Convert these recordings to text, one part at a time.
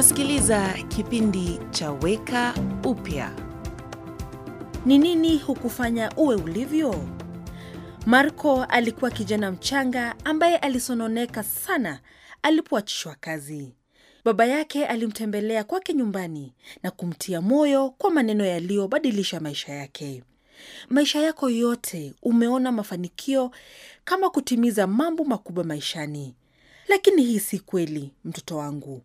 Unasikiliza kipindi cha Weka Upya. Ni nini hukufanya uwe ulivyo? Marco alikuwa kijana mchanga ambaye alisononeka sana alipoachishwa kazi. Baba yake alimtembelea kwake nyumbani na kumtia moyo kwa maneno yaliyobadilisha maisha yake. Maisha yako yote umeona mafanikio kama kutimiza mambo makubwa maishani, lakini hii si kweli, mtoto wangu.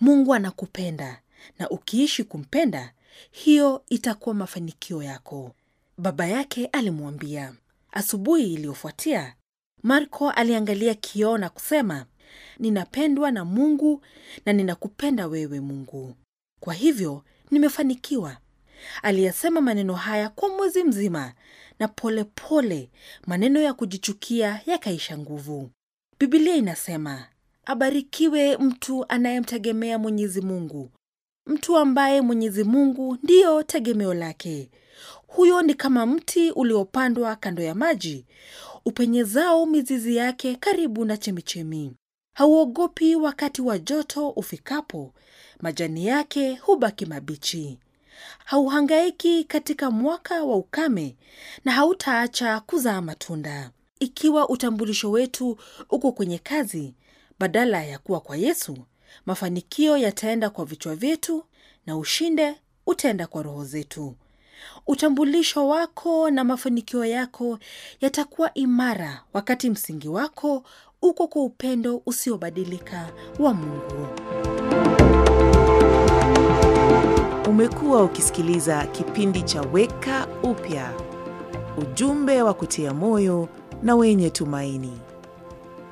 Mungu anakupenda na ukiishi kumpenda, hiyo itakuwa mafanikio yako, baba yake alimwambia. Asubuhi iliyofuatia, Marco aliangalia kioo na kusema, ninapendwa na Mungu na ninakupenda wewe Mungu, kwa hivyo nimefanikiwa. Aliyasema maneno haya kwa mwezi mzima, na polepole pole, maneno ya kujichukia yakaisha nguvu. Biblia inasema abarikiwe mtu anayemtegemea Mwenyezi Mungu, mtu ambaye Mwenyezi Mungu ndiyo tegemeo lake. Huyo ni kama mti uliopandwa kando ya maji, upenyezao mizizi yake karibu na chemichemi. Hauogopi wakati wa joto ufikapo, majani yake hubaki mabichi. Hauhangaiki katika mwaka wa ukame, na hautaacha kuzaa matunda. Ikiwa utambulisho wetu uko kwenye kazi badala ya kuwa kwa Yesu, mafanikio yataenda kwa vichwa vyetu na ushinde utaenda kwa roho zetu. Utambulisho wako na mafanikio yako yatakuwa imara wakati msingi wako uko kwa upendo usiobadilika wa Mungu. Umekuwa ukisikiliza kipindi cha Weka Upya, ujumbe wa kutia moyo na wenye tumaini.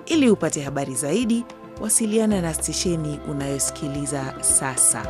Ili upate habari zaidi, wasiliana na stesheni unayosikiliza sasa.